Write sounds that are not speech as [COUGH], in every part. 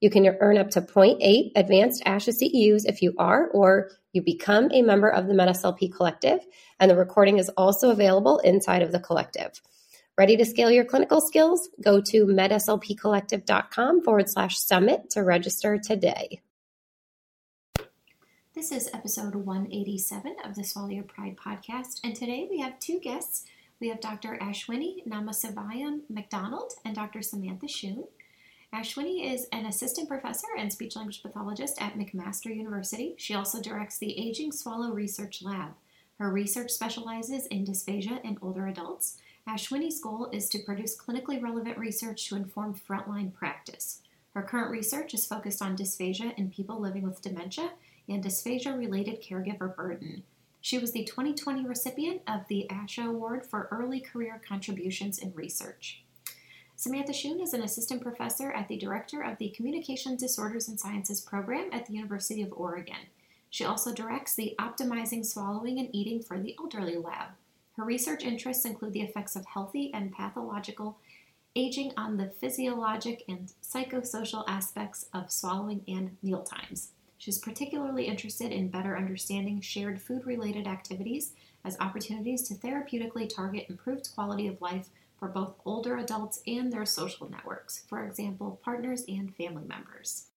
You can earn up to 0.8 advanced ASHA CEUs if you are or you become a member of the MedSLP Collective, and the recording is also available inside of the collective. Ready to scale your clinical skills? Go to medslpcollective.com forward slash summit to register today. This is episode 187 of the Swallow Your Pride podcast, and today we have two guests. We have Dr. Ashwini Namasivayam MacDonald and Dr. Samantha Shune. Ashwini is an assistant professor and speech language pathologist at McMaster University. She also directs the Aging Swallow Research Lab. Her research specializes in dysphagia in older adults. Ashwini's goal is to produce clinically relevant research to inform frontline practice. Her current research is focused on dysphagia in people living with dementia and dysphagia related caregiver burden. She was the 2020 recipient of the ASHA Award for Early Career Contributions in Research. Samantha Shune is an assistant professor at the director of the Communication Disorders and Sciences program at the University of Oregon. She also directs the Optimizing Swallowing and Eating for the Elderly Lab. Her research interests include the effects of healthy and pathological aging on the physiologic and psychosocial aspects of swallowing and meal times. She's particularly interested in better understanding shared food related activities as opportunities to therapeutically target improved quality of life for both older adults and their social networks, for example, partners and family members.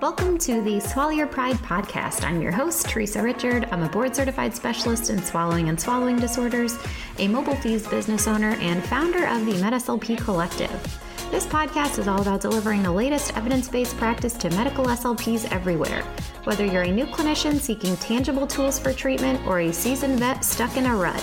Welcome to the Swallow Your Pride podcast. I'm your host, Teresa Richard. I'm a board certified specialist in swallowing and swallowing disorders, a mobile FEES business owner, and founder of the MedSLP Collective. This podcast is all about delivering the latest evidence based practice to medical SLPs everywhere. Whether you're a new clinician seeking tangible tools for treatment or a seasoned vet stuck in a rut,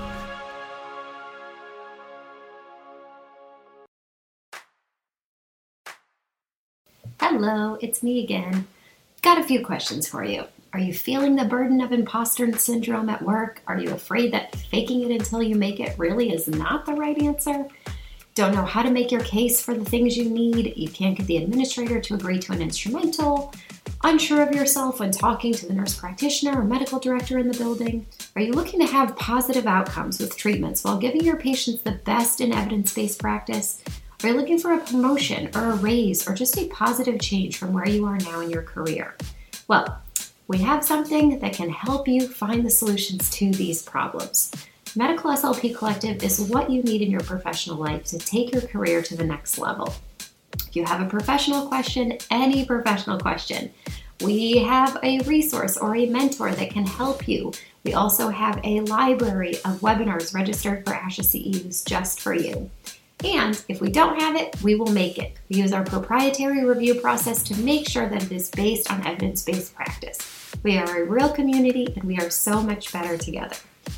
Hello, it's me again. Got a few questions for you. Are you feeling the burden of imposter syndrome at work? Are you afraid that faking it until you make it really is not the right answer? Don't know how to make your case for the things you need? You can't get the administrator to agree to an instrumental? Unsure of yourself when talking to the nurse practitioner or medical director in the building? Are you looking to have positive outcomes with treatments while giving your patients the best in evidence based practice? Are you're looking for a promotion or a raise or just a positive change from where you are now in your career? Well, we have something that can help you find the solutions to these problems. Medical SLP Collective is what you need in your professional life to take your career to the next level. If you have a professional question, any professional question, we have a resource or a mentor that can help you. We also have a library of webinars registered for ASHA CEUs just for you. And if we don't have it, we will make it. We use our proprietary review process to make sure that it is based on evidence based practice. We are a real community and we are so much better together.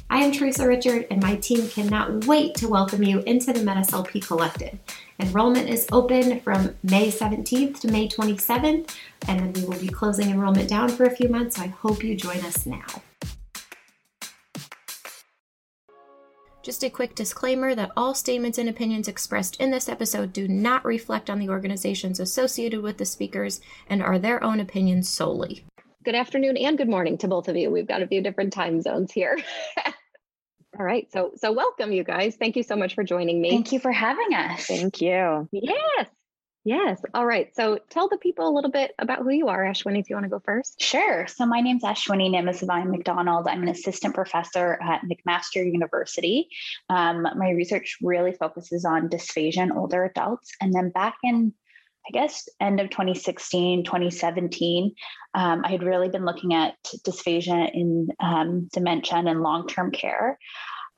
I am Teresa Richard, and my team cannot wait to welcome you into the MedSLP Collective. Enrollment is open from May 17th to May 27th, and then we will be closing enrollment down for a few months, so I hope you join us now. Just a quick disclaimer that all statements and opinions expressed in this episode do not reflect on the organizations associated with the speakers and are their own opinions solely. Good afternoon and good morning to both of you. We've got a few different time zones here. [LAUGHS] All right. So so welcome you guys. Thank you so much for joining me. Thank you for having us. Thank you. Yes. Yes. All right. So tell the people a little bit about who you are, Ashwini, if you want to go first. Sure. So my name's Ashwini Namasivayam MacDonald. I'm an assistant professor at McMaster University. Um, my research really focuses on dysphagia in older adults. And then back in I guess end of 2016, 2017, um, I had really been looking at dysphagia in um, dementia and long term care.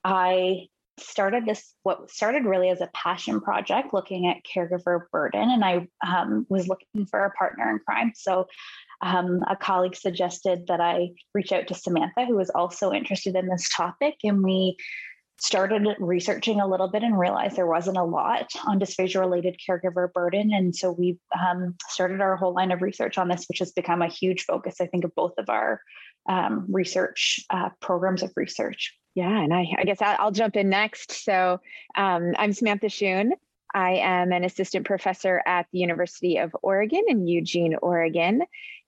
I started this what started really as a passion project looking at caregiver burden and i um, was looking for a partner in crime. So um, a colleague suggested that i reach out to samantha who was also interested in this topic and we started researching a little bit and realized there wasn't a lot on dysphagia related caregiver burden and so we um, started our whole line of research on this which has become a huge focus i think of both of our um, research uh, programs of research yeah, and I, I guess I'll, I'll, jump in next. So um, I'm Samantha Shune. I am an assistant professor at the University of Oregon in Eugene, Oregon.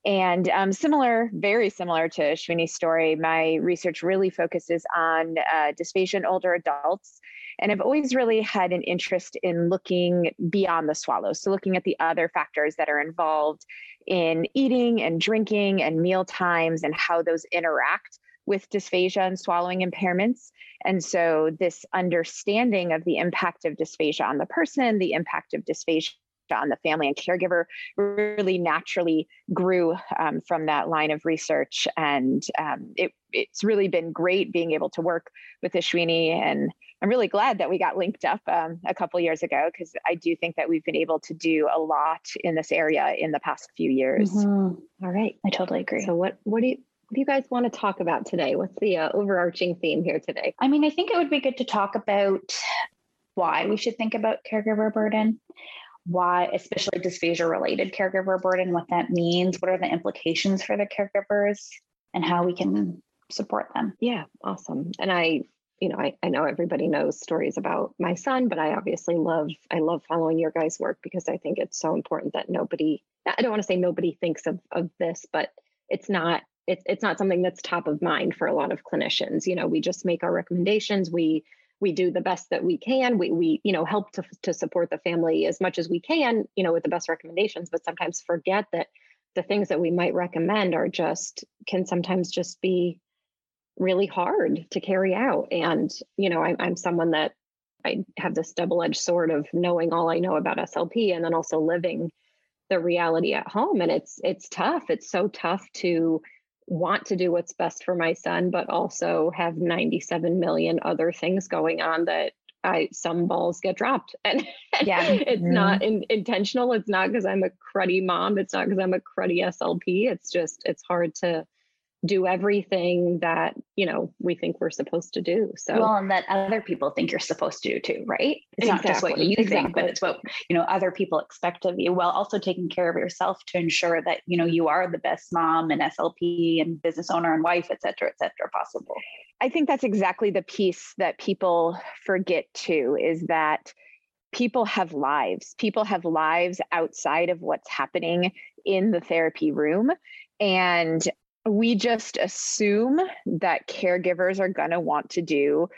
And um, similar, very similar to Ashwini's story, my research really focuses on uh, dysphagia in older adults. And I've always really had an interest in looking beyond the swallow. So, looking at the other factors that are involved in eating and drinking and meal times and how those interact with dysphagia and swallowing impairments. And so, this understanding of the impact of dysphagia on the person, the impact of dysphagia on the family and caregiver really naturally grew um, from that line of research. And um, it, it's really been great being able to work with Ashwini. And I'm really glad that we got linked up um, a couple years ago because I do think that we've been able to do a lot in this area in the past few years. Mm-hmm. All right. I totally agree. So what, what do you, what do you guys want to talk about today? What's the uh, overarching theme here today? I mean, I think it would be good to talk about why we should think about caregiver burden, why, especially dysphagia related caregiver burden, what that means, what are the implications for the caregivers, and how we can support them. Yeah, awesome. And I, you know, I, I know everybody knows stories about my son, but I obviously love I love following your guys' work because I think it's so important that nobody I don't want to say nobody thinks of of this, but it's not it's it's not something that's top of mind for a lot of clinicians. You know, we just make our recommendations. We we do the best that we can. We we you know help to to support the family as much as we can. You know, with the best recommendations, but sometimes forget that the things that we might recommend are just can sometimes just be really hard to carry out. And you know, I, I'm someone that I have this double edged sword of knowing all I know about SLP and then also living the reality at home and it's it's tough it's so tough to want to do what's best for my son, but also have 97 million other things going on that I some balls get dropped. [LAUGHS] And yeah, it's mm-hmm. not in, intentional. It's not because I'm a cruddy mom. It's not because I'm a cruddy SLP. It's just it's hard to do everything that you know we think we're supposed to do so well and that other people think you're supposed to do too right it's exactly. not just what you exactly. think but it's what you know other people expect of you while also taking care of yourself to ensure that you know you are the best mom and slp and business owner and wife et cetera et cetera possible i think that's exactly the piece that people forget too is that people have lives people have lives outside of what's happening in the therapy room and we just assume that caregivers are going to want to do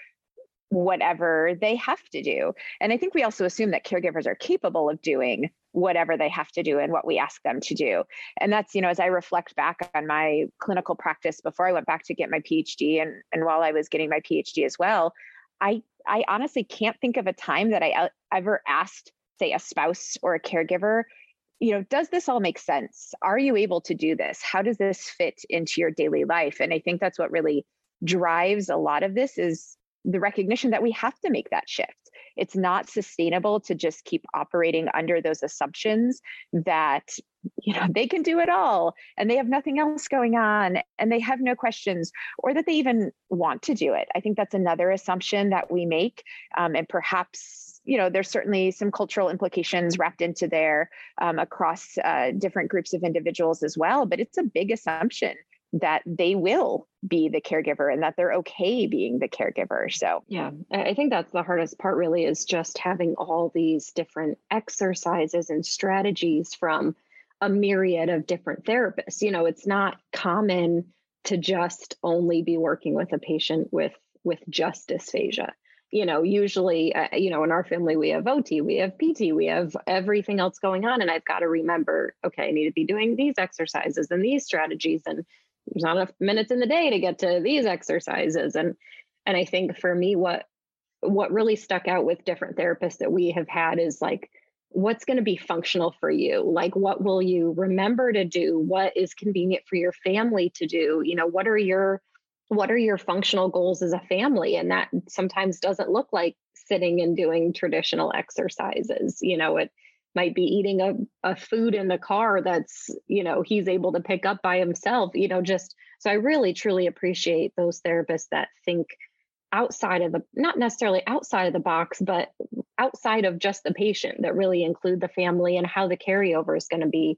whatever they have to do. And I think we also assume that caregivers are capable of doing whatever they have to do and what we ask them to do. And that's, you know, as I reflect back on my clinical practice before I went back to get my PhD and, and while I was getting my PhD as well, I, I honestly can't think of a time that I ever asked, say, a spouse or a caregiver you know, does this all make sense? Are you able to do this? How does this fit into your daily life? And I think that's what really drives a lot of this is the recognition that we have to make that shift. It's not sustainable to just keep operating under those assumptions that you know they can do it all and they have nothing else going on and they have no questions or that they even want to do it. I think that's another assumption that we make um, and perhaps you know, there's certainly some cultural implications wrapped into there um, across uh, different groups of individuals as well. But it's a big assumption that they will be the caregiver and that they're okay being the caregiver. So, yeah, I think that's the hardest part, really, is just having all these different exercises and strategies from a myriad of different therapists. You know, it's not common to just only be working with a patient with with just dysphagia you know usually uh, you know in our family we have ot we have pt we have everything else going on and i've got to remember okay i need to be doing these exercises and these strategies and there's not enough minutes in the day to get to these exercises and and i think for me what what really stuck out with different therapists that we have had is like what's going to be functional for you? Like what will you remember to do? What is convenient for your family to do? You know what are your what are your functional goals as a family? And that sometimes doesn't look like sitting and doing traditional exercises. You know it might be eating a, a food in the car that's you know he's able to pick up by himself you know just so i really truly appreciate those therapists that think outside of the not necessarily outside of the box but outside of just the patient that really include the family and how the carryover is going to be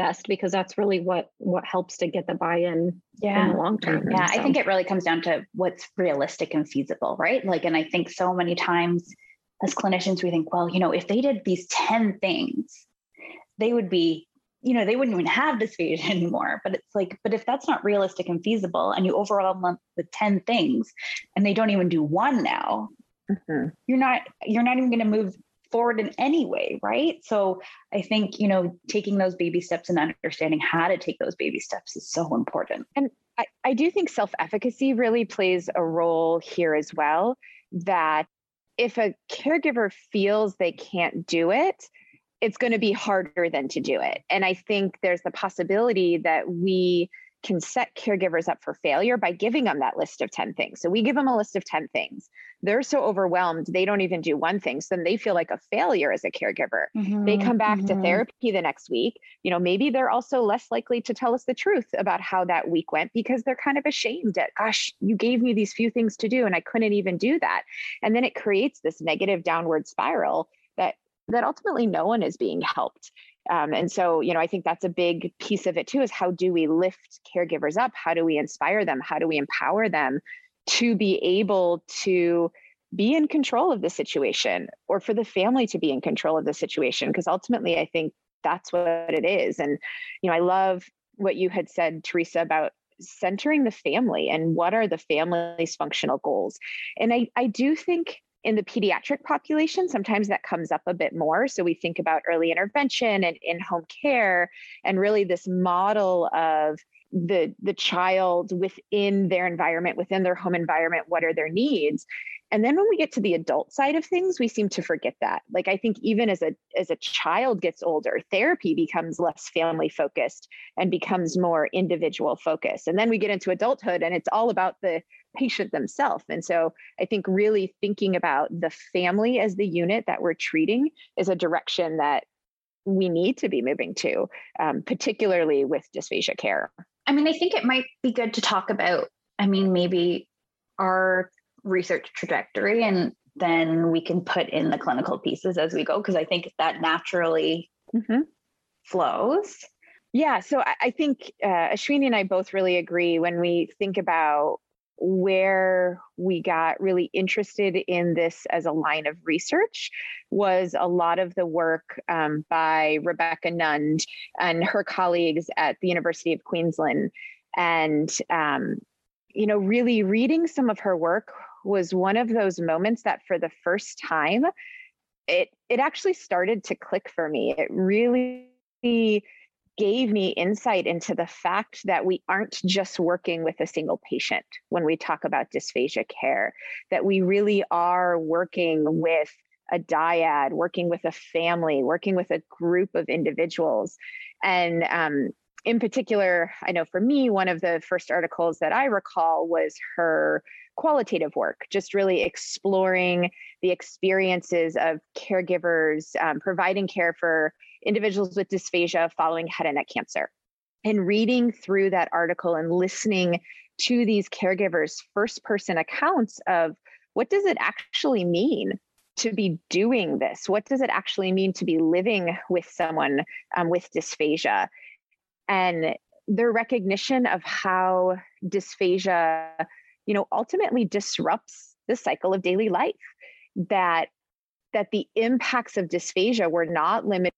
best because that's really what what helps to get the buy-in yeah. in the long term. Yeah, so. I think it really comes down to what's realistic and feasible, right? Like, and I think so many times as clinicians, we think, well, you know, if they did these 10 things, they would be, you know, they wouldn't even have dysphagia [LAUGHS] anymore. But it's like, but if that's not realistic and feasible and you overwhelm them with 10 things and they don't even do one now, mm-hmm. you're not, you're not even going to move forward in any way, right? So I think, you know, taking those baby steps and understanding how to take those baby steps is so important. And I, I do think self efficacy really plays a role here as well. That if a caregiver feels they can't do it, it's going to be harder than to do it. And I think there's the possibility that we can set caregivers up for failure by giving them that list of 10 things. So we give them a list of 10 things. They're so overwhelmed, they don't even do one thing. So then they feel like a failure as a caregiver. Mm-hmm, they come back mm-hmm. to therapy the next week. You know, maybe they're also less likely to tell us the truth about how that week went because they're kind of ashamed at, gosh, you gave me these few things to do and I couldn't even do that. And then it creates this negative downward spiral that that ultimately no one is being helped. Um, and so, you know, I think that's a big piece of it too is how do we lift caregivers up? How do we inspire them? How do we empower them to be able to be in control of the situation or for the family to be in control of the situation? Because ultimately, I think that's what it is. And, you know, I love what you had said, Teresa, about centering the family and what are the family's functional goals. And I, I do think in the pediatric population, sometimes that comes up a bit more. So we think about early intervention and in home care, and really this model of the the child within their environment within their home environment what are their needs? And then when we get to the adult side of things we seem to forget that. Like i think even as a as a child gets older therapy becomes less family focused and becomes more individual focused. And then we get into adulthood and it's all about the patient themselves. And so I think really thinking about the family as the unit that we're treating is a direction that we need to be moving to, um, particularly with dysphagia care. I mean, I think it might be good to talk about, I mean, maybe our research trajectory and then we can put in the clinical pieces as we go because I think that naturally mm-hmm. flows. Yeah, so I, think uh, Ashwini and I both really agree when we think about where we got really interested in this as a line of research was a lot of the work um, by Rebecca Nund and her colleagues at the University of Queensland. And, um, you know, really reading some of her work was one of those moments that for the first time, it, it actually started to click for me. It really gave me insight into the fact that we aren't just working with a single patient when we talk about dysphagia care, that we really are working with a dyad, working with a family, working with a group of individuals. And um, in particular, I know for me, one of the first articles that I recall was her qualitative work, just really exploring the experiences of caregivers, um, providing care for individuals with dysphagia following head and neck cancer. And reading through that article and listening to these caregivers' first person accounts of what does it actually mean to be doing this? What does it actually mean to be living with someone um, with dysphagia? And their recognition of how dysphagia, you know, ultimately disrupts the cycle of daily life. That that the impacts of dysphagia were not limited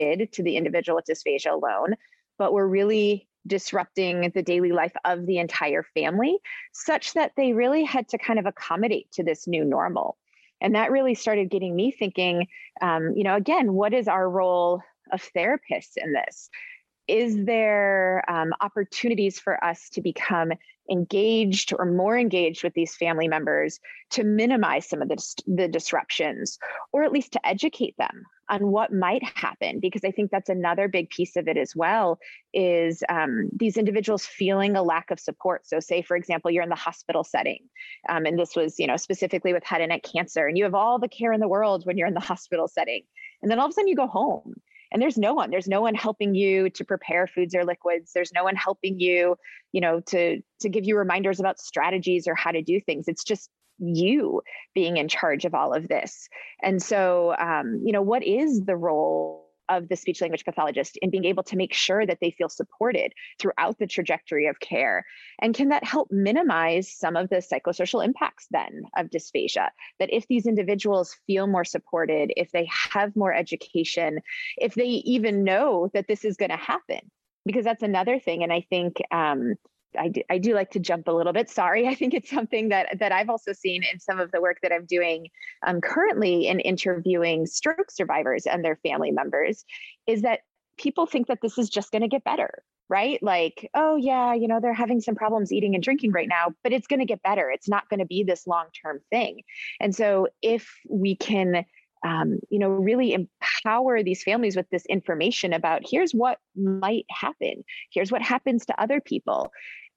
to the individual with dysphagia alone, but were really disrupting the daily life of the entire family, such that they really had to kind of accommodate to this new normal. And that really started getting me thinking, um, you know, again, what is our role of therapists in this? Is there um, opportunities for us to become engaged or more engaged with these family members to minimize some of the, the disruptions or at least to educate them on what might happen because i think that's another big piece of it as well is um, these individuals feeling a lack of support. So say for example you're in the hospital setting um, and this was you know specifically with head and neck cancer and you have all the care in the world when you're in the [LAUGHS] hospital setting and then all of a sudden you go home and there's no one there's no one helping you to prepare foods or liquids. There's no one helping you you know to to give you reminders about strategies or how to do things. It's just you being in charge of all of this. And so um, you know what is the role of the speech language pathologist in being able to make sure that they feel supported throughout the trajectory of care? And can that help minimize some of the psychosocial impacts then of dysphagia? That if these individuals feel more supported, if they have more education, if they even know that this is going to happen, because that's another thing. And I think, um, I do, I do like to jump a little bit. Sorry, [LAUGHS] I think it's something that that I've also seen in some of the work that I'm doing um, currently in interviewing stroke survivors and their family members, is that people think that this is just going to get better, right? Like, oh yeah, you know they're having some problems eating and drinking right now, but it's going to get better. It's not going to be this long term thing. And so if we can um, you know, really empower these families with this information about here's what might happen, here's what happens to other people.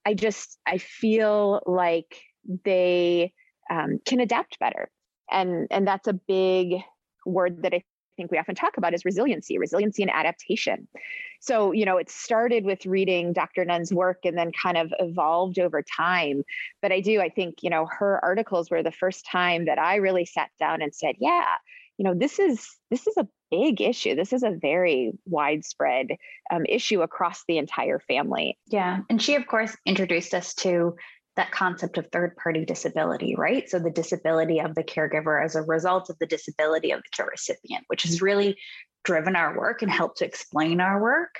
I just I feel like they um, can adapt better, and and that's a big word that I think we often talk about is resiliency, resiliency and adaptation. So, you know, it started with reading Dr. Nund's work and then kind of evolved over time. But I do, I think, you know, her articles were the first time that I really sat down and said, yeah, you know, this is this is a big issue. This is a very widespread um, issue across the entire family. Yeah. And she, of course, introduced us to that concept of third party disability, right? So the disability of the caregiver as a result of the disability of the care recipient, which has really driven our work and helped to explain our work.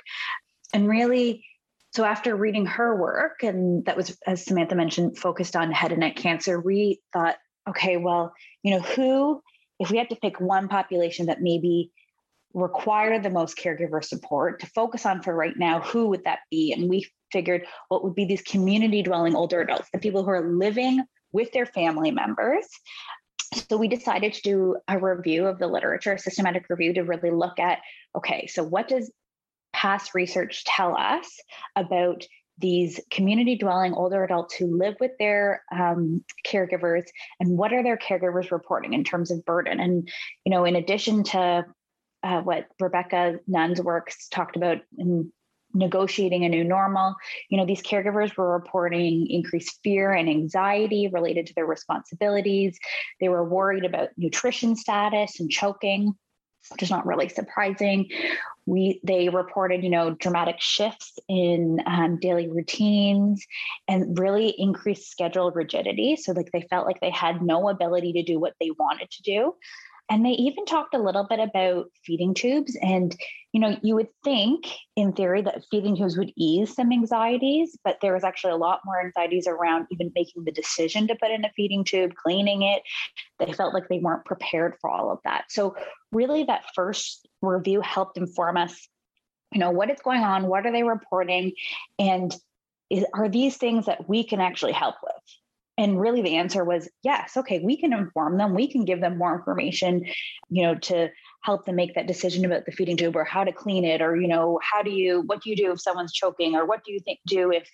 And really, so after reading her work, and that was, as Samantha mentioned, focused on head and neck cancer, we thought, okay, well, you know, who, if we had to pick one population that maybe require the most caregiver support to focus on for right now, who would that be? And we figured what would be these community dwelling older adults, the people who are living with their family members. So we decided to do a review of the literature, a systematic review to really look at okay, so what does past research tell us about these community dwelling older adults who live with their um, caregivers and what are their caregivers reporting in terms of burden and you know in addition to uh, what Rebecca Nund's works talked about in negotiating a new normal. You know, these caregivers were reporting increased fear and anxiety related to their responsibilities. They were worried about nutrition status and choking, which is not really surprising. We they reported, you know, dramatic shifts in um, daily routines and really increased schedule rigidity. So, like, they felt like they had no ability to do what they wanted to do. And they even talked a little bit about feeding tubes. And, you know, you would think in theory that feeding tubes would ease some anxieties, but there was actually a lot more anxieties around even making the decision to put in a feeding tube, cleaning it. They felt like they weren't prepared for all of that. So, really, that first review helped inform us, you know, what is going on, what are they reporting, and is, are these things that we can actually help with? And really the answer was yes okay we can inform them we can give them more information you know to help them make that decision about the feeding tube or how to clean it or you know how do you what do you do if someone's choking or what do you think do if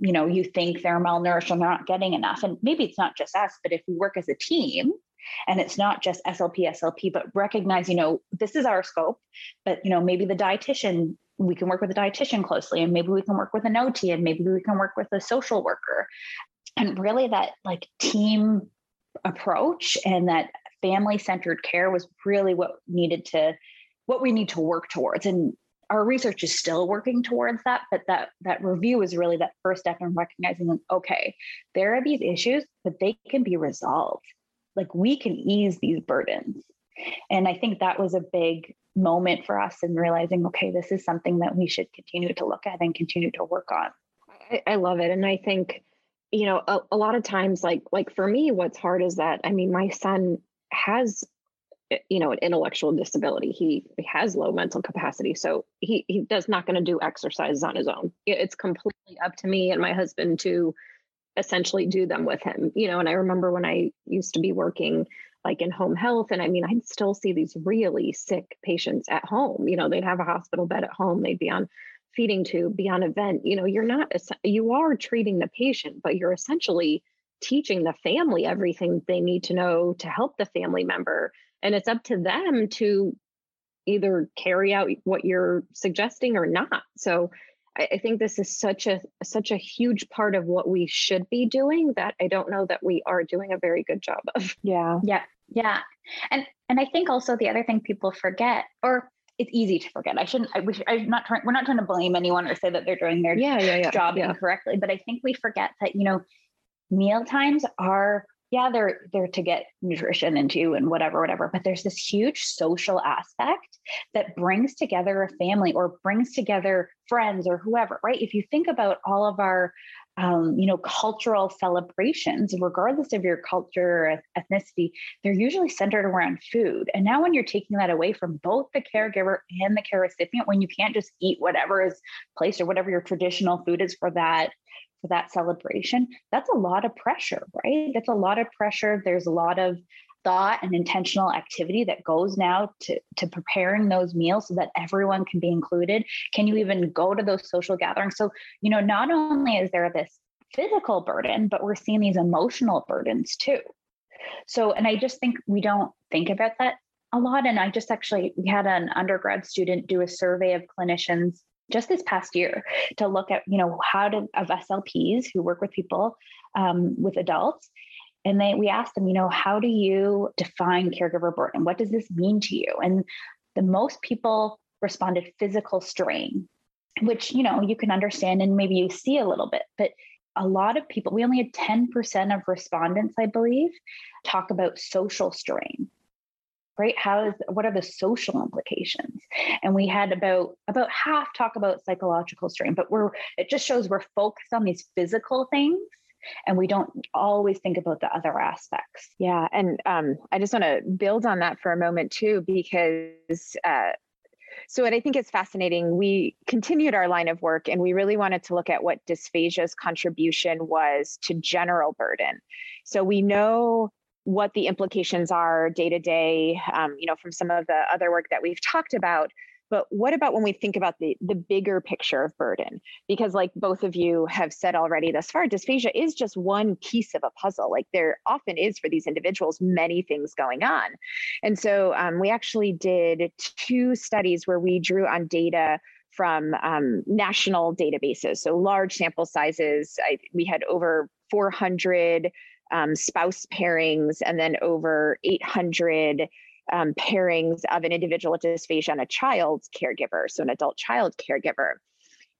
you know you think they're malnourished and they're not getting enough? And maybe it's not just us but if we work as a team and it's not just slp slp but recognize you know this is our scope but you know maybe the dietitian we can work with a dietitian closely and maybe we can work with an ot and maybe we can work with a social worker and really that like team approach and that family centered care was really what needed to what we need to work towards and our research is still working towards that but that that review is really that first step in recognizing that okay there are these issues but they can be resolved like we can ease these burdens And I think that was a big moment for us in realizing, okay, this is something that we should continue to look at and continue to work on. I, I love it. And I think, you know, a, a lot of times, like, like for me, what's hard is that, I mean, my son has eh, you know an intellectual disability he, he has low mental capacity so he he does not going to do exercises on his own it's completely up to me and my husband to essentially do them with him you know and i remember when i used to be working like in home health. And I mean, I'd still see these really sick patients at home. You know, they'd have a hospital bed at home, they'd be on feeding tube, be on a vent. You know, you're not, you are treating the patient, but you're essentially teaching the family everything they need to know to help the family member. And it's up to them to either carry out what you're suggesting or not. So I, I think this is such a such a huge part of what we should be doing that I don't know that we are doing a very good job of. Yeah. Yeah. Yeah. And and I think also the other thing people forget or it's easy to forget. I shouldn't. I wish. I'm not trying. We're not trying to blame anyone or say that they're doing their yeah, yeah, yeah, job yeah. incorrectly. But I think we forget that you know, meal times are yeah they're they're to get nutrition into and whatever whatever but there's this huge social aspect that brings together a family or brings together friends or whoever right if you think about all of our um, you know cultural celebrations regardless of your culture or ethnicity they're usually centered around food and now when you're taking that away from both the caregiver and the care recipient when you can't just eat whatever is placed or whatever your traditional food is for that for that celebration, that's a lot of pressure, right? That's a lot of pressure. There's a lot of thought and intentional activity that goes now to, to preparing those meals so that everyone can be included. Can you even go to those social gatherings? So, you know, not only is there this physical burden, but we're seeing these emotional burdens too. So, and I just think we don't think about that a lot. And I just actually, we had an undergrad student do a survey of clinicians just this past year to look at you know how to of slps who work with people um, with adults and they we asked them you know how do you define caregiver burden? What does this mean to you? And the most people responded physical strain which you know you can understand and maybe you see a little bit but a lot of people we only had 10% of respondents i believe talk about social strain right? How is what are the social implications? And we had about about half talk about psychological strain but we're it just shows we're focused on these physical things and we don't always think about the other aspects yeah and um, i just want to build on that for a moment too because uh, so what i think is fascinating we continued our line of work and we really wanted to look at what dysphagia's contribution was to general burden so we know what the implications are day to day, um, you know, from some of the other work that we've talked about. But what about when we think about the, the bigger picture of burden? Because, like both of you have said already thus far, dysphagia is just one piece of a puzzle. Like there often is for these individuals many things going on. And so um, we actually did two studies where we drew on data from um, national databases. So large sample sizes. I, we had over 400 um, spouse pairings and then over 800 um, pairings of an individual with dysphagia and a child's caregiver, so an adult child caregiver.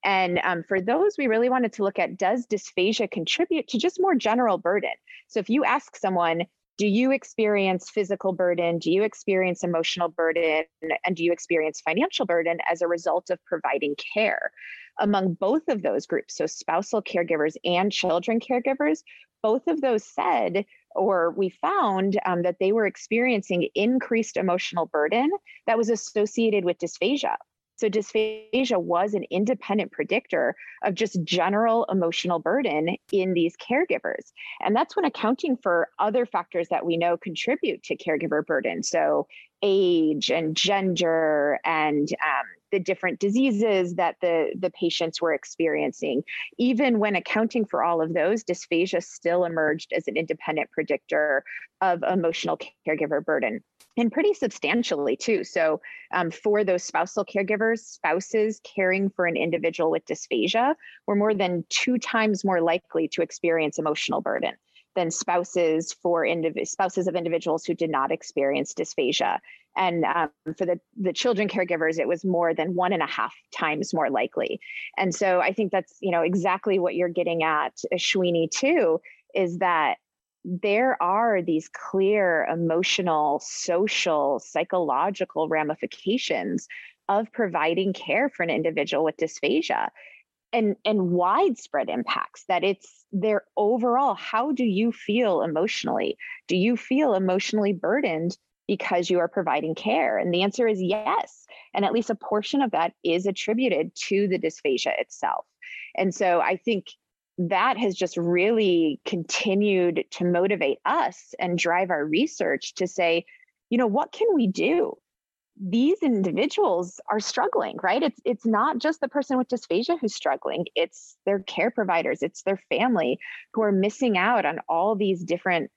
And um, for those, we really wanted to look at does dysphagia contribute to just more general burden? So if you ask someone, do you experience physical burden? Do you experience emotional burden? And do you experience financial burden as a result of providing care? Among both of those groups, so spousal caregivers and children caregivers, both of those said or we found um, that they were experiencing increased emotional burden that was associated with dysphagia. So, dysphagia was an independent predictor of just general emotional burden in these caregivers. And that's when accounting for other factors that we know contribute to caregiver burden. So, age and gender and um, the different diseases that the, the patients were experiencing. Even when accounting for all of those, dysphagia still emerged as an independent predictor of emotional caregiver burden and pretty substantially too. So, um, for those spousal caregivers, spouses caring for an individual with dysphagia were more than two times more likely to experience emotional burden than spouses for indiv- spouses of individuals who did not experience dysphagia. And um, for the, the children caregivers, it was more than one and a half times more likely. And so I think that's, you know, exactly what you're getting at, Ashwini, too, is that there are these clear emotional, social, psychological ramifications of providing care for an individual with dysphagia and and widespread impacts that it's their overall how do you feel emotionally? Do you feel emotionally burdened because you are providing care? And the answer is yes. And at least a portion of that is attributed to the dysphagia itself. And so i think that has just really continued to motivate us and drive our research to say you know what can we do these individuals are struggling right? It's it's not just the person with dysphagia who's struggling. It's their care providers. It's their family who are missing out on all these different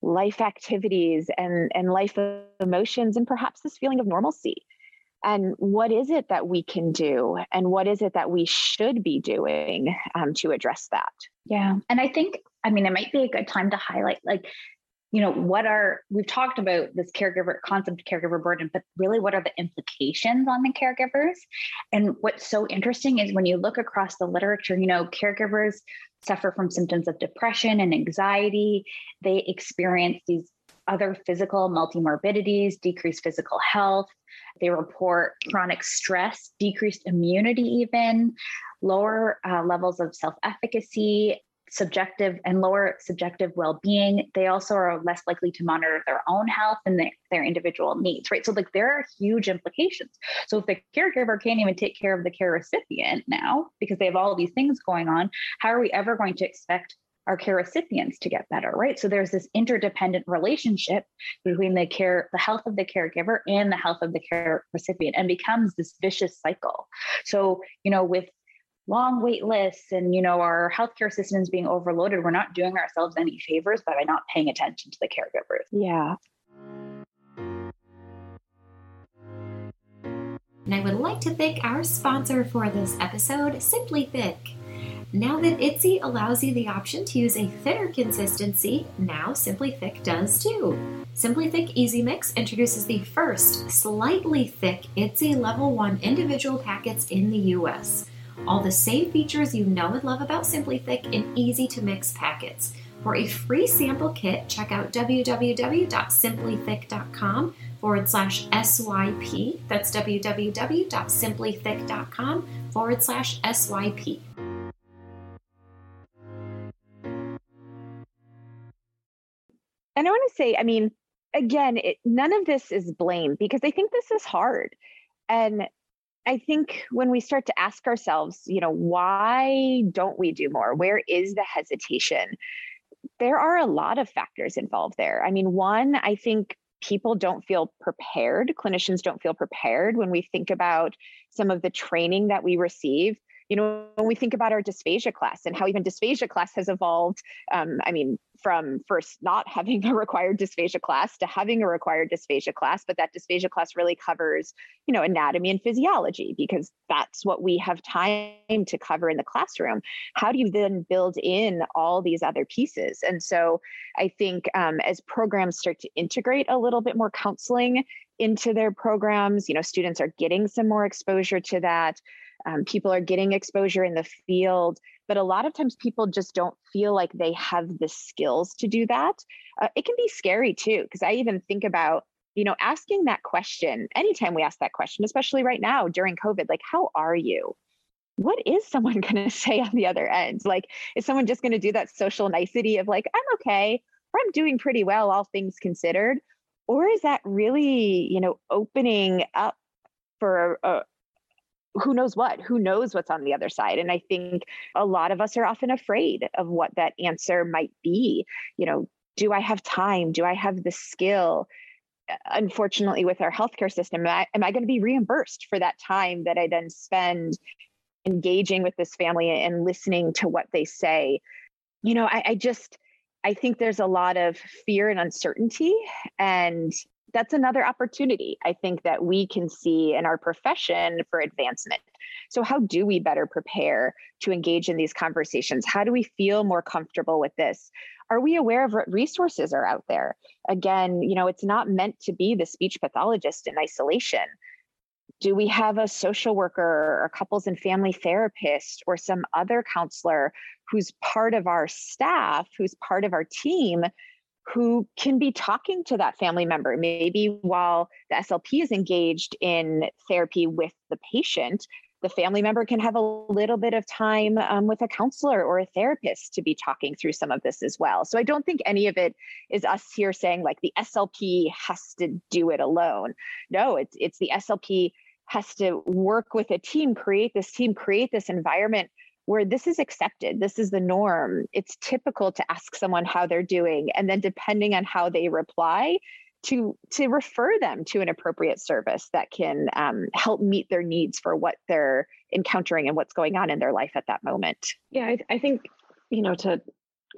life activities and and life emotions and perhaps this feeling of normalcy. And what is it that we can do and what is it that we should be doing um, to address that? Yeah. And i think i mean it might be a good time to highlight like you know what are we've talked about this caregiver concept of caregiver burden but really what are the implications on the caregivers? And what's so interesting is when you look across the literature you know caregivers suffer from symptoms of depression and anxiety. They experience these other physical multimorbidities decreased physical health. They report chronic stress decreased immunity even lower uh, levels of self-efficacy subjective and lower subjective well-being they also are less likely to monitor their own health and their, their individual needs right? So like there are huge implications. So if the caregiver can't even take care of the care recipient now because they have all these things going on how are we ever going to expect our care recipients to get better right? So there's this interdependent relationship between the care the health of the caregiver and the health of the care recipient and becomes this vicious cycle. So you know with long wait lists and you know our healthcare systems being overloaded we're not doing ourselves any favors by not paying attention to the caregivers. Yeah. And i would like to thank our sponsor for this episode simply thick. Now that IDDSI allows you the option to use a thinner consistency, now Simply Thick does too. Simply Thick Easy Mix introduces the first slightly thick IDDSI Level 1 individual packets in the US all the same features you know and love about Simply Thick in easy to mix packets. For a free sample kit, check out www.simplythick.com forward slash SYP. That's www.simplythick.com forward slash SYP. And I want to say, I mean, again, it, none of this is blame because I think this is hard. And I think when we start to ask ourselves, you know, why don't we do more? Where is the hesitation? There are a lot of factors involved there. I mean, one, I think people don't feel prepared. Clinicians don't feel prepared when we think about some of the training that we receive you know, when we think about our dysphagia class and how even dysphagia class has evolved, um, I mean, from first not [LAUGHS] having a required dysphagia class to having a required dysphagia class, but that dysphagia class really covers, you know, anatomy and physiology because that's what we have time to cover in the classroom. How do you then build in all these other pieces? And so I think um, as programs start to integrate a little bit more counseling into their programs, you know, students are getting some more exposure to that um, people are getting exposure in the field but a lot of times people just don't feel like they have the skills to do that. Uh, it can be scary too because i even think about you know asking that question anytime we ask that question especially right now during covid like how are you? What is someone [LAUGHS] going to say on the other end? Like is someone just going to do that social nicety of like i'm okay. Or i'm doing pretty well all things considered. Or is that really you know opening up for a, who knows what who knows what's on the other side. And i think a lot of us are often afraid of what that answer might be. You know do i have time? Do i have the skill? Unfortunately with our healthcare system am i, am I going to be reimbursed for that time that i then spend engaging with this family and listening to what they say? You know I, I just i think there's a lot of fear and uncertainty and that's another opportunity I think that we can see in our profession for advancement. So, how do we better prepare to engage in these conversations? How do we feel more comfortable with this? Are we aware of what resources are out there? Again, you know, it's not meant to be the speech pathologist in isolation. do we have a social worker or couples and family therapist or some other counselor who's part of our staff, who's part of our team, who can be talking to that family member? Maybe while the SLP is engaged in therapy with the patient, the family member can have a little bit of time um, with a counselor or a therapist to be talking through some of this as well. So I don't think any of it is us here saying like the SLP has to do it alone. No, it's it's the SLP has to work with a team, create this team, create this environment where this is accepted. This is the norm. It's typical to ask someone how they're doing. And then depending on how they reply, to to refer them to an appropriate service that can um, help meet their needs for what they're encountering and what's going on in their life at that moment. Yeah, I, I think you know to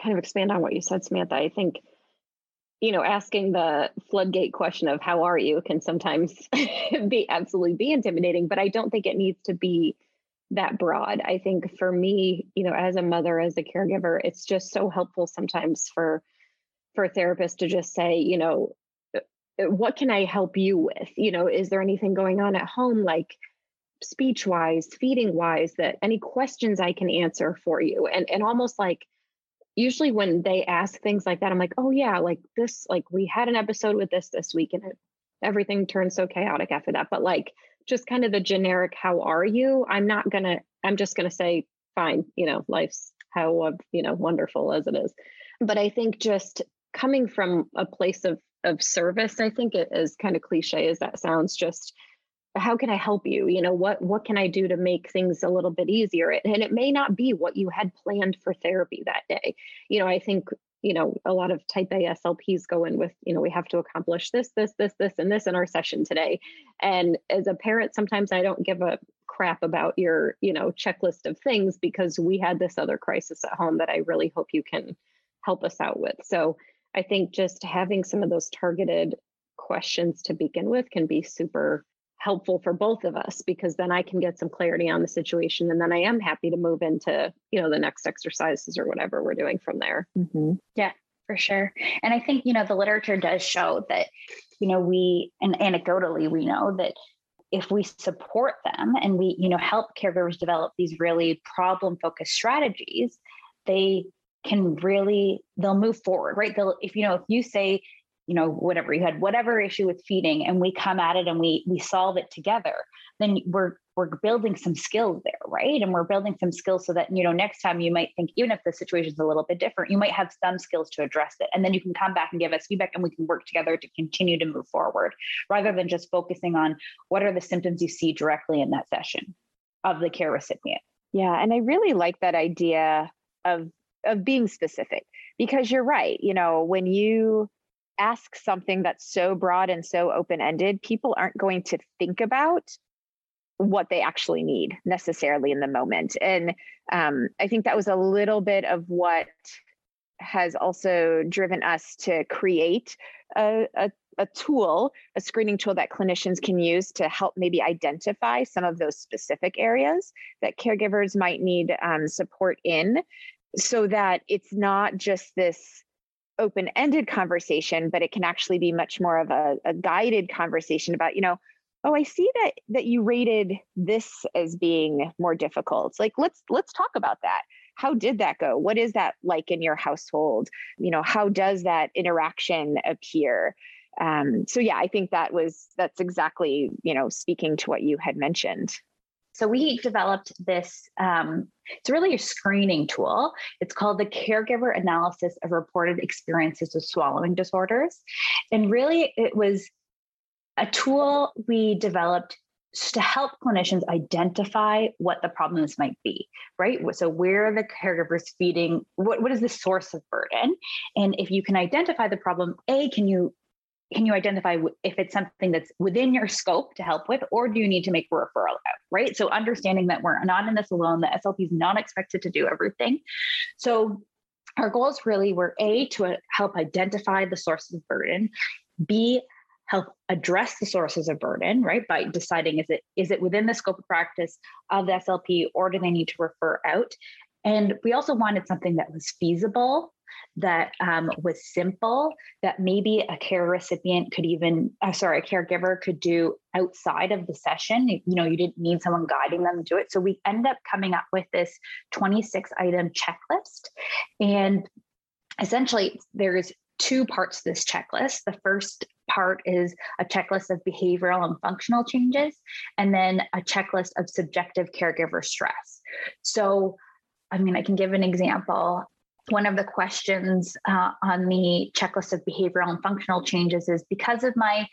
kind of expand on what you said, Samantha. I think you know asking the floodgate question of how are you can sometimes [LAUGHS] be absolutely be intimidating, but I don't think it needs to be that broad. I think for me, you know, as a mother, as a caregiver, it's just so helpful sometimes for for a therapist to just say, you know, uh, uh, what can I help you with? You know, is there anything going on at home, like speech wise, feeding wise, that any questions I can answer for you? And and almost like usually when they ask things like that, I'm like, oh yeah, like this, like we had an episode with this this week, and it, everything turned so chaotic after that. But like just kind of the generic, how are you? I'm not gonna. I'm just gonna say fine. You know, life's how you know wonderful as it is. But I think just coming from a place of of service i think it is kind of cliche as that sounds just how can i help you you know what what can i do to make things a little bit easier and it may not be what you had planned for therapy that day you know i think you know a lot of type a slps go in with you know we have to accomplish this this this this and this in our session today. And as a parent sometimes i don't give a crap about your you know checklist of things because we had this other crisis at home that i really hope you can help us out with. So I think just having some of those targeted questions to begin with can be super helpful for both of us because then I can get some clarity on the situation and then I am happy to move into, you know, the next exercises or whatever we're doing from there. Mm-hmm. Yeah, for sure. And I think, you know, the literature does show that, you know, we, and anecdotally, we know that if we support them and we, you know, help caregivers develop these really problem focused strategies, they can really they'll move forward right they'll if you know if you say you know whatever you had whatever issue with feeding and we come at it and we we solve it together then we're we're building some skills there right? And we're building some skills so that you know next time you might think even if the situation is a little bit different you might have some skills to address it. And then you can come back and give us feedback and we can work together to continue to move forward rather than just focusing on what are the symptoms you see directly in that session of the care recipient. Yeah and i really like that idea of of being specific because you're right you know when you ask something that's so broad and so open-ended people aren't going to think about what they actually need necessarily in the moment. And um, i think that was a little bit of what has also driven us to create a, a, a tool a screening tool that clinicians can use to help maybe identify some of those specific areas that caregivers might need um, support in so that it's not just this open ended conversation, but it can actually be much more of a, a, guided conversation about, you know, oh, I see that that you rated this as being more difficult. Like let's let's talk about that. How did that go? What is that like in your household? You know, how does that interaction appear? Um, so yeah, I think that was that's exactly you know speaking to what you had mentioned. So we developed this, um, it's really a screening tool. It's called the Caregiver Analysis of Reported Experiences of Swallowing Disorders. And really, it was a tool we developed to help clinicians identify what the problems might be, right? So, where are the caregivers feeding? What, what is the source of burden? And if you can identify the problem, A, can you can you identify if it's something that's within your scope to help with, or do you need to make a referral out, right? So understanding that we're not in this alone, the SLP is not expected to do everything. So our goals really were A, to uh, help identify the sources of burden, B, help address the sources of burden, right? By deciding is it is it within the scope of practice of the SLP or do they need to refer out? And we also wanted something that was feasible that um, was simple that maybe a care recipient could even uh, sorry a caregiver could do outside of the session you know you didn't need someone guiding them to do it so we end up coming up with this 26 item checklist and essentially there's two parts to this checklist. The first part is a checklist of behavioral and functional changes, and then a checklist of subjective caregiver stress. So, I mean, I can give an example. One of the questions uh, on the checklist of behavioral and functional changes is because of my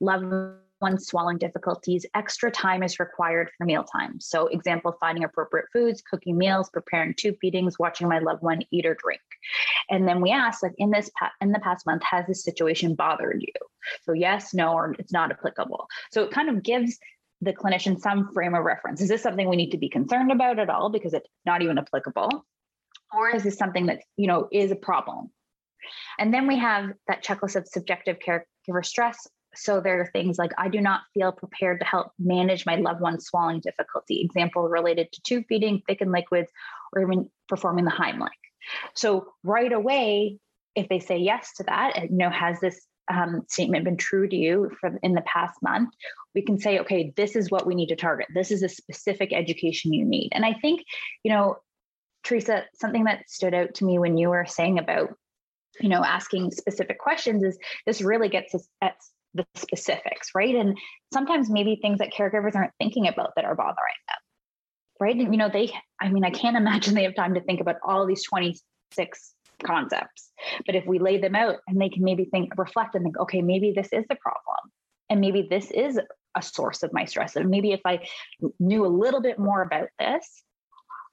loved one's swallowing difficulties, extra time is required for mealtime. So, example, finding appropriate foods, cooking meals, preparing tube feedings, watching my loved one eat or drink. And then we ask, like, in this pa- in the past month, has this situation bothered you? So, yes, no, or it's not applicable. So, it kind of gives the clinician some frame of reference. Is this something we need to be concerned about at all because it's not even applicable? Or is this something that, you know, is a problem? And then we have that checklist of subjective caregiver stress so there are things like I do not feel prepared to help manage my loved one's swallowing difficulty. Example related to tube feeding, thickened liquids, or even performing the Heimlich. So right away, if they say yes to that, you know, has this um, statement been true to you for in the past month? We can say, okay, this is what we need to target. This is a specific education you need. And I think, you know, Teresa, something that stood out to me when you were saying about you know asking specific questions is this really gets us at the specifics, right? And sometimes maybe things that caregivers aren't thinking about that are bothering them, right? And, you know, they, I mean, I can't [LAUGHS] imagine they have time to think about all these 26 concepts. But if we lay them out and they can maybe think, reflect and think, okay, maybe this is the problem. And maybe this is a source of my stress. And maybe if I knew a little bit more about this,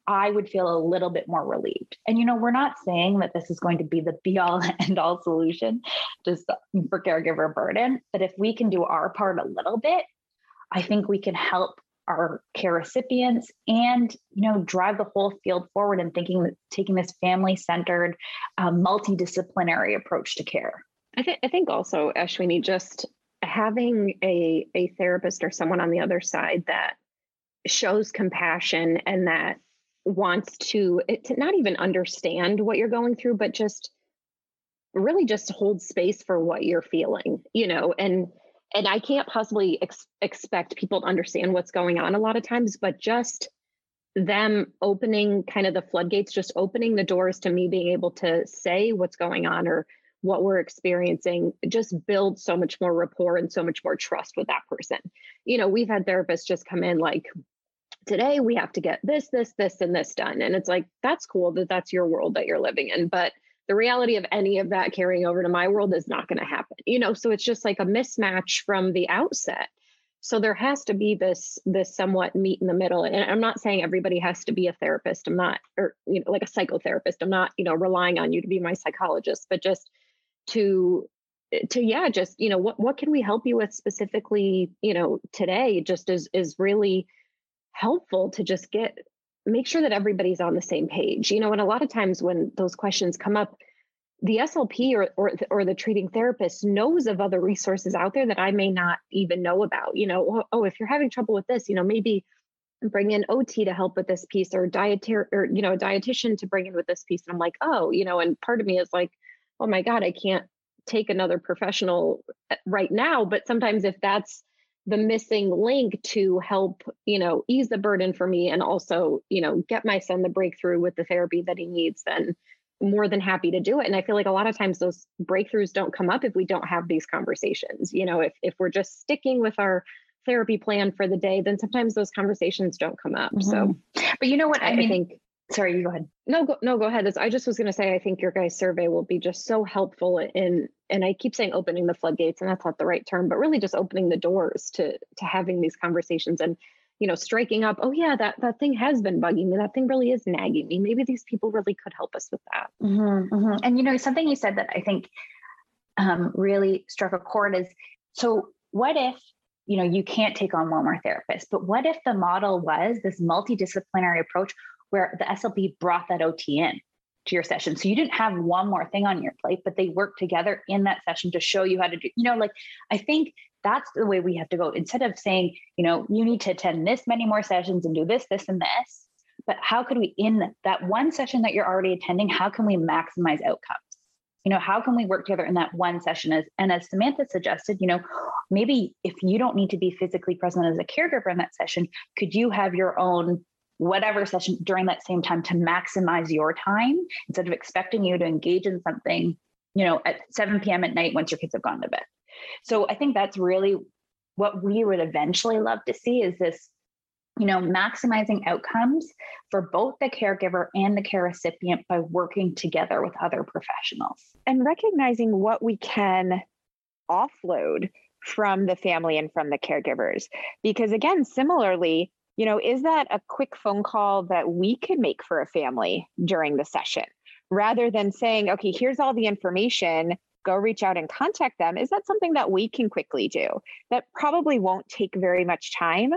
I would feel a little bit more relieved. And, you know, we're not saying that this is going to be the be all [LAUGHS] end all solution just for caregiver burden, but if we can do our part a little bit, I think we can help our care recipients and you know drive the whole field forward and thinking taking this family centered um, multidisciplinary approach to care i think i think also ashwini just having a a therapist or someone on the other side that shows compassion and that wants to, eh, to not even understand what you're going through, but just really just hold space for what you're feeling, you know, and and I can't possibly ex- expect people to understand what's going on a lot of times, but just them opening kind of the floodgates, just opening the doors to me being able to say what's going on or what we're experiencing, just build so much more rapport and so much more trust with that person. You know, we've had therapists just come in like, today we have to get this, this, this, and this done. And it's like, that's cool that that's your world that you're living in. But the reality of any of that carrying over to my world is not going to happen. You know, so it's just like a mismatch from the outset. So there has to be this this somewhat meet in the middle. And I'm not saying everybody has to be a therapist. I'm not, or you know, like a psychotherapist. I'm not, you know, relying on you to be my psychologist, but just to to yeah, just you know, what what can we help you with specifically, you know, today? Just is is really helpful to just get make sure that everybody's on the same page you know and a lot of times when those questions come up the slp or, or, or the treating therapist knows of other resources out there that i may not even know about you know oh, oh if you're having trouble with this you know maybe bring in ot to help with this piece or dietary or you know a dietitian to bring in with this piece. And i'm like oh you know and part of me is like oh my god i can't take another professional eh, right now. But sometimes if that's the missing link to help you know ease the burden for me and also you know get my son the breakthrough with the therapy that he needs then more than happy to do it. And i feel like a lot of times those breakthroughs don't come up if we don't have these conversations. You know if if we're just sticking with our therapy plan for the day then sometimes those conversations don't come up. Mm-hmm. so but you know what? I, I mean, think sorry you go ahead no go, no go ahead i just was going to say i think your guys survey will be just so helpful in and I keep saying opening the floodgates, and that's not the right term, but really just opening the doors to to having these conversations and you know striking up. Oh yeah, that that thing has been bugging me. That thing really is nagging me. Maybe these people really could help us with that. Mm-hmm, mm-hmm. And you know something you said that I think um, really struck a chord is so what if you know you can't take on one more therapist, but what if the model was this multidisciplinary approach where the SLP brought that OT in? to your session. So you didn't have one more thing on your plate, but they worked together in that session to show you how to do, you know, like I think that's the way we have to go. Instead of saying, you know, you need to attend this many more sessions and do this, this, and this, but how could we in that one session that you're already attending how can we maximize outcomes you know how can we work together in that one session as and as samantha suggested you know maybe if you don't need to be physically present as a caregiver in that session could you have your own whatever session during that same time to maximize your time instead of expecting you to engage in something you know at 7 p.m at night once your kids have gone to bed. So i think that's really what we would eventually love to see is this you know maximizing outcomes for both the caregiver and the care recipient by working together with other professionals. And recognizing what we can offload from the family and from the caregivers. Because again similarly you know is that a quick phone call that we could make for a family during the session? Rather than saying okay here's all the information go reach out and contact them is that something that we can quickly do? That probably won't take very much time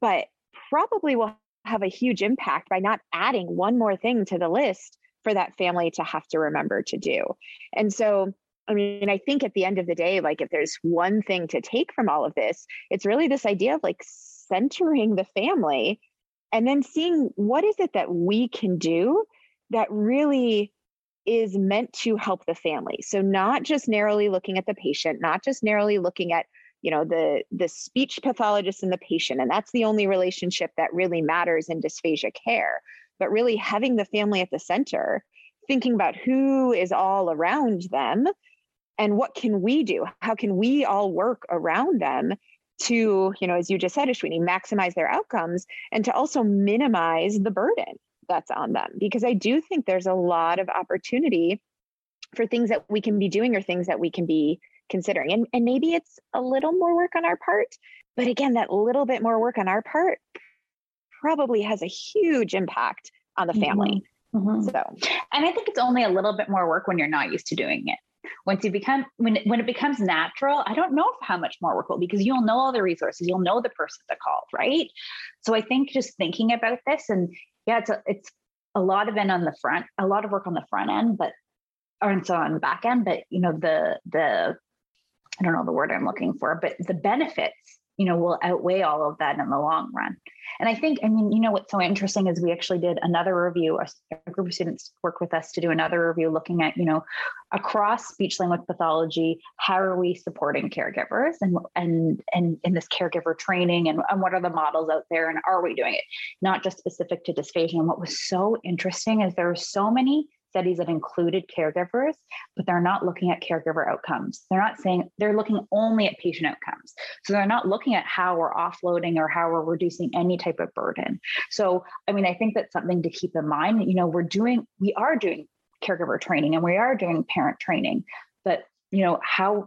but probably will have a huge impact by not adding one more thing to the list for that family to have to remember to do. And so I mean, I think at the end of the day, like if there's one thing to take from all of this, it's really this idea of like centering the family and then seeing what is it that we can do that really is meant to help the family. So not just narrowly looking at the patient, not just narrowly looking at you know the the speech pathologist and the patient and that's the only relationship that really matters in dysphagia care but really having the family at the center thinking about who is all around them and what can we do how can we all work around them to you know as you just said ashwini maximize their outcomes and to also minimize the burden that's on them. Because i do think there's a lot of opportunity for things that we can be doing or things that we can be considering. And, and maybe it's a little more work on our part but again that little bit more work on our part probably has a huge impact on the family. Mm-hmm. Mm-hmm. so. And i think it's only a little bit more work when you're not used to doing it once you become when when it becomes natural i don't know how much more work will because you'll know all the resources you'll know the person to call right? So i think just thinking about this and yeah it's a, it's a lot of it on the front a lot of work on the front end but or and so on the back end but you know the the i don't know the word i'm looking for but the benefits you know will outweigh all of that in the long run. And i think i mean you know what's so interesting is we actually did another review a group of students worked with us to do another review looking at you know across speech language pathology how are we supporting caregivers and and and in this caregiver training and, and what are the models out there and are we doing it? Not just specific to dysphagia. And what was so interesting is there are so many studies that included caregivers, but they're not looking at caregiver outcomes. They're not saying they're looking only at patient outcomes. So they're not looking at how we're offloading or how we're reducing any type of burden. So, I mean, I think that's something to keep in mind. You know, we're doing, we are doing caregiver training and we are doing parent training, but, you know, how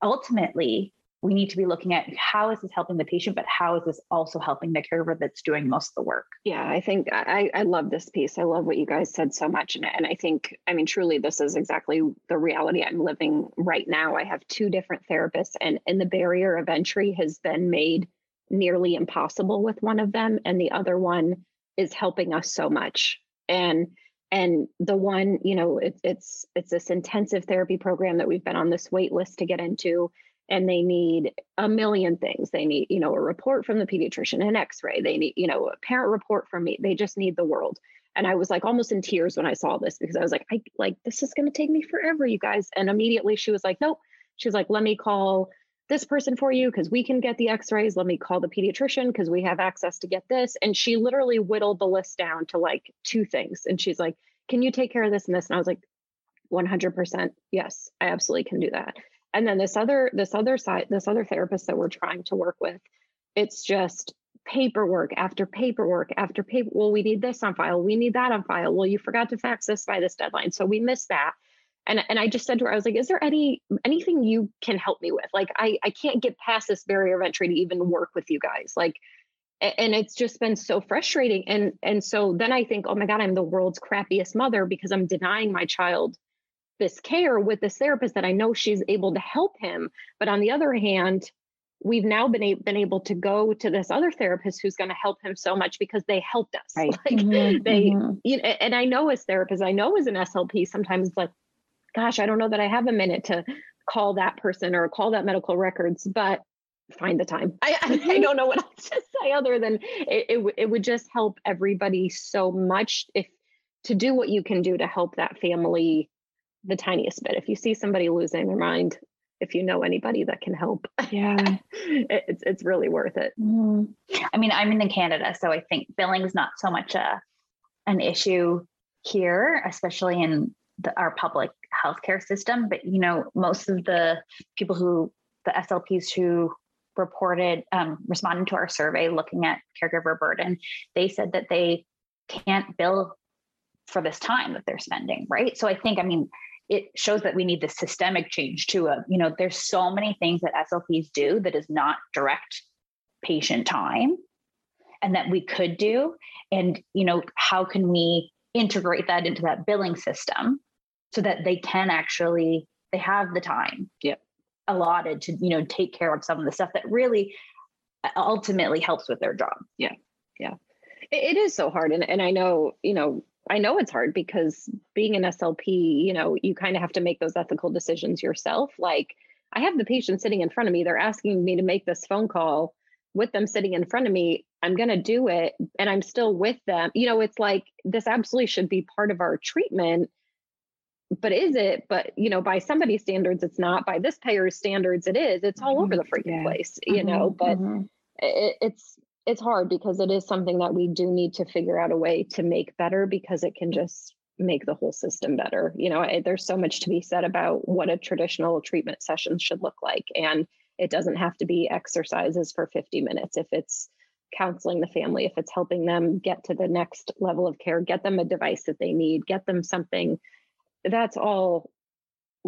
ultimately we need to be looking at how is this helping the patient, but how is this also helping the caregiver that's doing most of the work? Yeah, I think I, I love this piece. I love what you guys said so much. And, and I think, I mean, truly, this is exactly the reality I'm living right now. I have two different therapists, and, and the barrier of entry has been made nearly impossible with one of them, and the other one is helping us so much. And and the one, you know, it, it's it's this intensive therapy program that we've been on this wait list to get into and they need a million things. They need, you know, a report from the pediatrician, an x-ray. They need, you know, a parent report from me. They just need the world. And I was like almost in tears when I saw this because I was like, I like this is going to take me forever, you guys. And immediately she was like, nope. She was like, let me call this person for you because we can get the x-rays. Let me call the pediatrician because we have access to get this. And she literally whittled the list down to like two things. And she's like, can you take care of this and this? And I was like, 100% yes, I absolutely can do that and then this other this other side this other therapist that we're trying to work with it's just paperwork after paperwork after paper well we need this on file we need that on file. Well you forgot to fax this by this deadline so we missed that. And and i just said to her i was like is there any anything you can help me with? Like i i can't get past this barrier of entry to even work with you guys. Like and it's just been so frustrating. And and so then i think oh my god i'm the world's crappiest mother because i'm denying my child this care with this therapist that I know she's able to help him. But on the other hand, we've now been, a- been able to go to this other therapist who's going to help him so much because they helped us. Right. [LAUGHS] Like mm-hmm. they, mm-hmm. You know, and I know as therapists, I know as an SLP, sometimes it's like, gosh, I don't know that I have a minute to call that person or call that medical records, but find the time. [LAUGHS] I, I, I don't know what [LAUGHS] else to say other than it, it, it would just help everybody so much if to do what you can do to help that family the tiniest bit. If you see somebody losing their mind, if you know anybody that can help, [LAUGHS] yeah, it's it's really worth it. Mm. I mean, I'm in Canada, so I think billing's not so much a an issue here, especially in the, our public healthcare system. But you know, most of the people who the SLPs who reported um, responding to our survey looking at caregiver burden, they said that they can't bill for this time that they're spending, right? So I think, I mean, it shows that we need the systemic change too. Of you know, there's so many things that SLPs do that is not direct patient time, and that we could do. And you know, how can we integrate that into that billing system so that they can actually they have the time yep. allotted to you know take care of some of the stuff that really uh, ultimately helps with their job. Yeah, yeah, it, it is so hard, and and I know you know I know it's hard because being an SLP, you know, you kind of have to make those ethical decisions yourself. Like I have the patient sitting in front of me, they're asking me to make this phone call with them sitting in front of me. I'm going to do it and I'm still with them. You know, it's like this absolutely should be part of our treatment. But is it? But you know, by somebody's standards, it's not. By this payer's standards, it is. It's all over mm-hmm. the freaking yeah. place, you mm-hmm. know. But mm-hmm. it, it's it's hard because it is something that we do need to figure out a way to make better because it can just make the whole system better. You know, I, there's so much to be said about what a traditional treatment session should look like. And it doesn't have to be exercises for 50 minutes. If it's counseling the family, if it's helping them get to the next level of care, get them a device that they need, get them something, that's all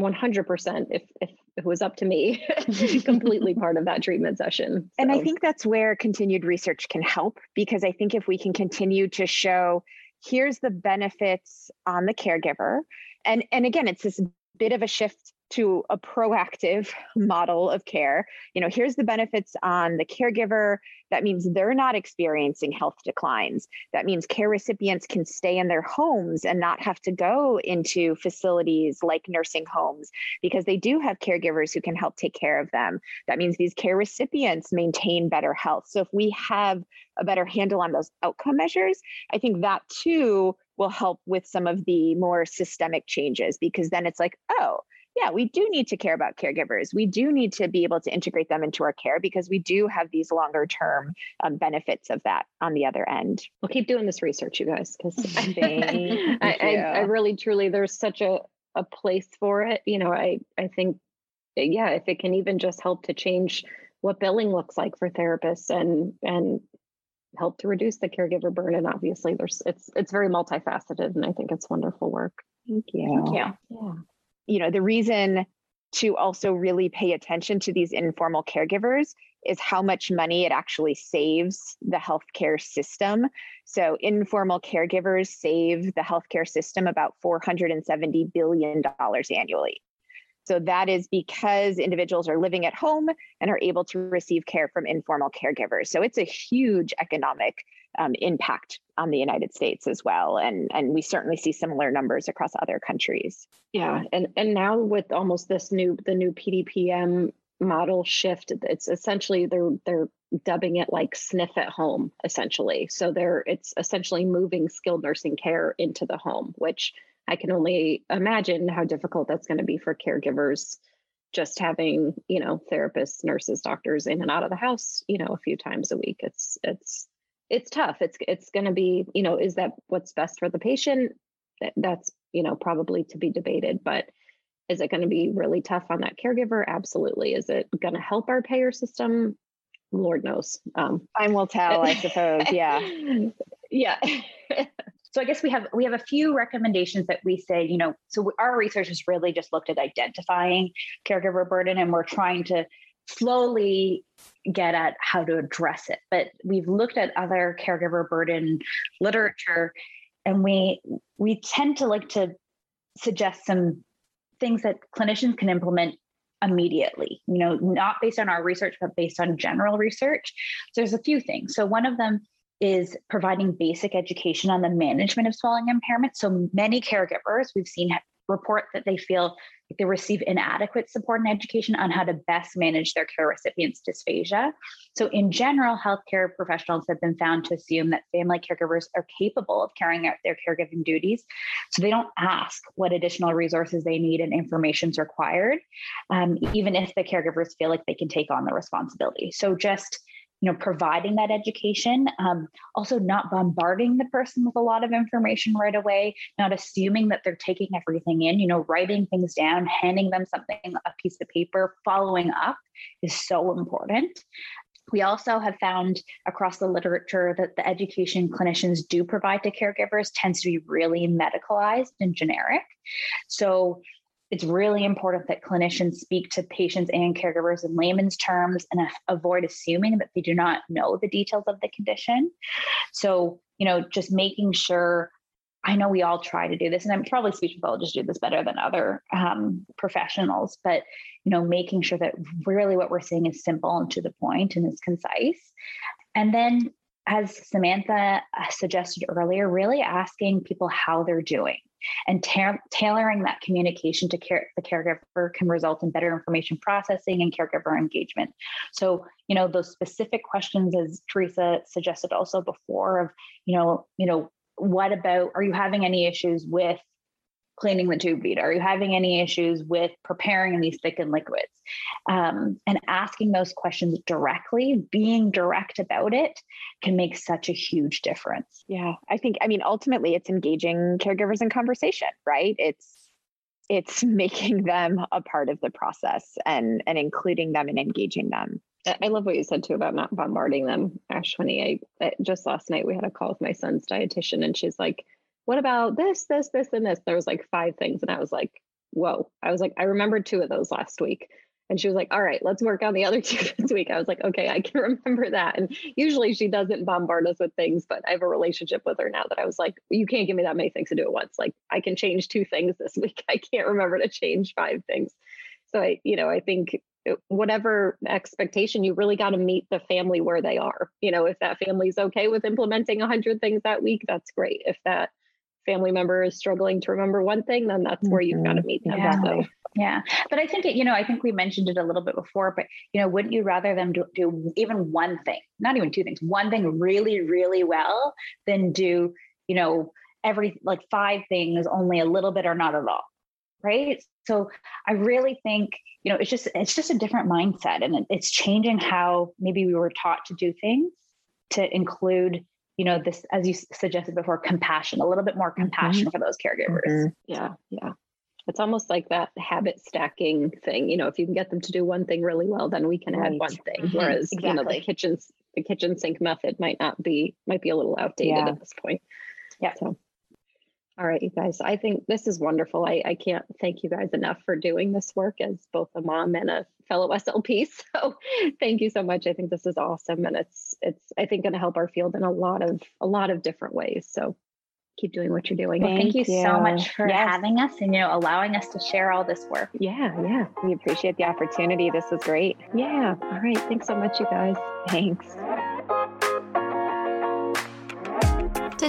100% if if it was up to me [LAUGHS] completely [LAUGHS] part of that treatment session so. and i think that's where continued research can help because i think if we can continue to show here's the benefits on the caregiver and and again it's this bit of a shift to a proactive [LAUGHS] model of care. You know, here's the benefits on the caregiver. That means they're not experiencing health declines. That means care recipients can stay in their homes and not have to go into facilities like nursing homes because they do have caregivers who can help take care of them. That means these care recipients maintain better health. So if we have a better handle on those outcome measures, I think that too will help with some of the more systemic changes because then it's like, oh, yeah, we do need to care about caregivers. We do need to be able to integrate them into our care because we do have these longer term um, benefits of that on the other end. We'll keep doing this research, you guys, because [LAUGHS] I, I, I, really, truly, there's such a, a place for it. You know, I, I think, yeah, if it can even just help to change what billing looks like for therapists and, and help to reduce the caregiver burden obviously there's it's it's very multifaceted and i think it's wonderful work thank you thank you yeah you know, the reason to also really pay attention to these informal caregivers is how much money it actually saves the healthcare system. So, informal caregivers save the healthcare system about $470 billion annually. So, that is because individuals are living at home and are able to receive care from informal caregivers. So, it's a huge economic um, impact on the United States as well, and and we certainly see similar numbers across other countries. Yeah, and and now with almost this new the new PDPM model shift, it's essentially they're they're dubbing it like sniff at home essentially. So they're it's essentially moving skilled nursing care into the home, which I can only imagine how difficult that's going to be for caregivers just having you know therapists nurses doctors in and out of the house you know a few times a week it's it's it's tough. It's it's going to be, you know, is that what's best for the patient? That's, you know, probably to be debated, but is it going to be really tough on that caregiver? Absolutely. Is it going to help our payer system? Lord knows. Um, Time will tell, I suppose. Yeah. [LAUGHS] yeah. so I guess we have we have a few recommendations that we say, you know, so our research has really just looked at identifying caregiver burden, and we're trying to slowly get at how to address it. But we've looked at other caregiver burden literature and we we tend to like to suggest some things that clinicians can implement immediately you know not based on our research but based on general research. So there's a few things. So one of them is providing basic education on the management of swallowing impairment. So many caregivers we've seen report that they feel like they receive inadequate support and education on how to best manage their care recipients' dysphagia. So, in general, healthcare professionals have been found to assume that family caregivers are capable of carrying out their caregiving duties. So, they don't ask what additional resources they need and information is required, um, even if the caregivers feel like they can take on the responsibility. So, just you know providing that education um, also not bombarding the person with a lot of information right away not assuming that they're taking everything in you know writing things down handing them something a piece of paper following up is so important we also have found across the literature that the education clinicians do provide to caregivers tends to be really medicalized and generic. So it's really important that clinicians speak to patients and caregivers in layman's terms and avoid assuming that they do not know the details of the condition. So, you know, just making sure. I know we all try to do this, and I'm probably speech pathologists do this better than other um, professionals. But you know, making sure that really what we're saying is simple and to the point and is concise, and then as Samantha uh, suggested earlier, really asking people how they're doing and ta- tailoring that communication to care- the caregiver can result in better information processing and caregiver engagement. So, you know, those specific questions, as Teresa suggested also before, of you know, you know, what about are you having any issues with cleaning the tube feed? Are you having any issues with preparing these thickened liquids? Um, and asking those questions directly, being direct about it, can make such a huge difference. Yeah, I think, I mean, ultimately, it's engaging caregivers in conversation, right? It's it's [LAUGHS] making them a part of the process and and including them and engaging them. I love what you said too about not bombarding them, Ashwini. I just last night we had a call with my son's dietitian, and she's like, what about this, this, this, and this? There was like five things. And I was like, whoa. I was like, I remembered two of those last week. And she was like, all right, let's work on the other [LAUGHS] two this week. I was like, okay, I can remember that. And usually she doesn't bombard us with things, but I have a relationship with her now that I was like, you can't give me that many things to do at once. Like I can change two things this [LAUGHS] week. I can't remember to change five things. So I, you know, I think uh, whatever expectation you really got to meet the family where they are you know if that family's okay with implementing 100 things that week that's great if that family member is struggling to remember one thing, then that's where you've got to mm-hmm. meet them. Yeah. So. Yeah. But I think, it, you know, I think we mentioned it a little bit before, but, you know, wouldn't you rather them do, do even one thing, not even two things, one thing really, really well than do, you know, every like five things only a little bit or not at all. Right. So I really think, you know, it's just, it's just a different mindset and it's changing how maybe we were taught to do things to include you know this as you suggested before compassion a little bit more compassion mm-hmm. for those caregivers mm-hmm. yeah yeah it's almost like that habit stacking thing you know if you can get them to do one thing really well then we can right. add one thing mm-hmm. whereas exactly. you know the kitchen the kitchen sink method might not be might be a little outdated yeah. at this point yeah so all right, you guys. I think this is wonderful. I, I can't thank you guys enough for doing this work as both a mom and a fellow [LAUGHS] SLP. So thank you so much. I think this is awesome. And it's it's I think gonna help our field in a lot of a lot of different ways. So keep doing what you're doing. Well, thank, thank you, you, so much for yes. having us and you know allowing us to share all this work. Yeah, yeah. We appreciate the opportunity. This was great. Yeah. All right. Thanks so much, you guys. Thanks.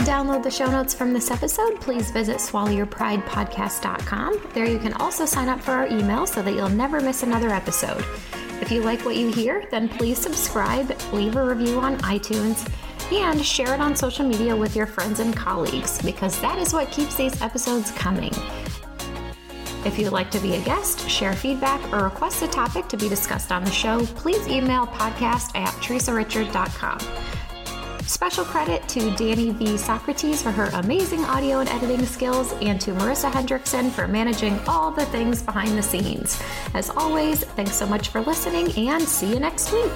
Download the show notes from this episode, please visit swallowyourpridepodcast.com. There you can also sign up for our email so that you'll never miss another episode. If you like what you hear, then please subscribe, leave a review on iTunes, and share it on social media with your friends and colleagues because that is what keeps these episodes coming. If you'd like to be a guest, share feedback, or request a topic to be discussed on the show, please email podcast at teresarichard.com. Special credit to Danny V. Socrates for her amazing audio and editing skills, and to Marissa Hendrickson for managing all the things behind the scenes. As always, thanks so much for listening, and see you next week.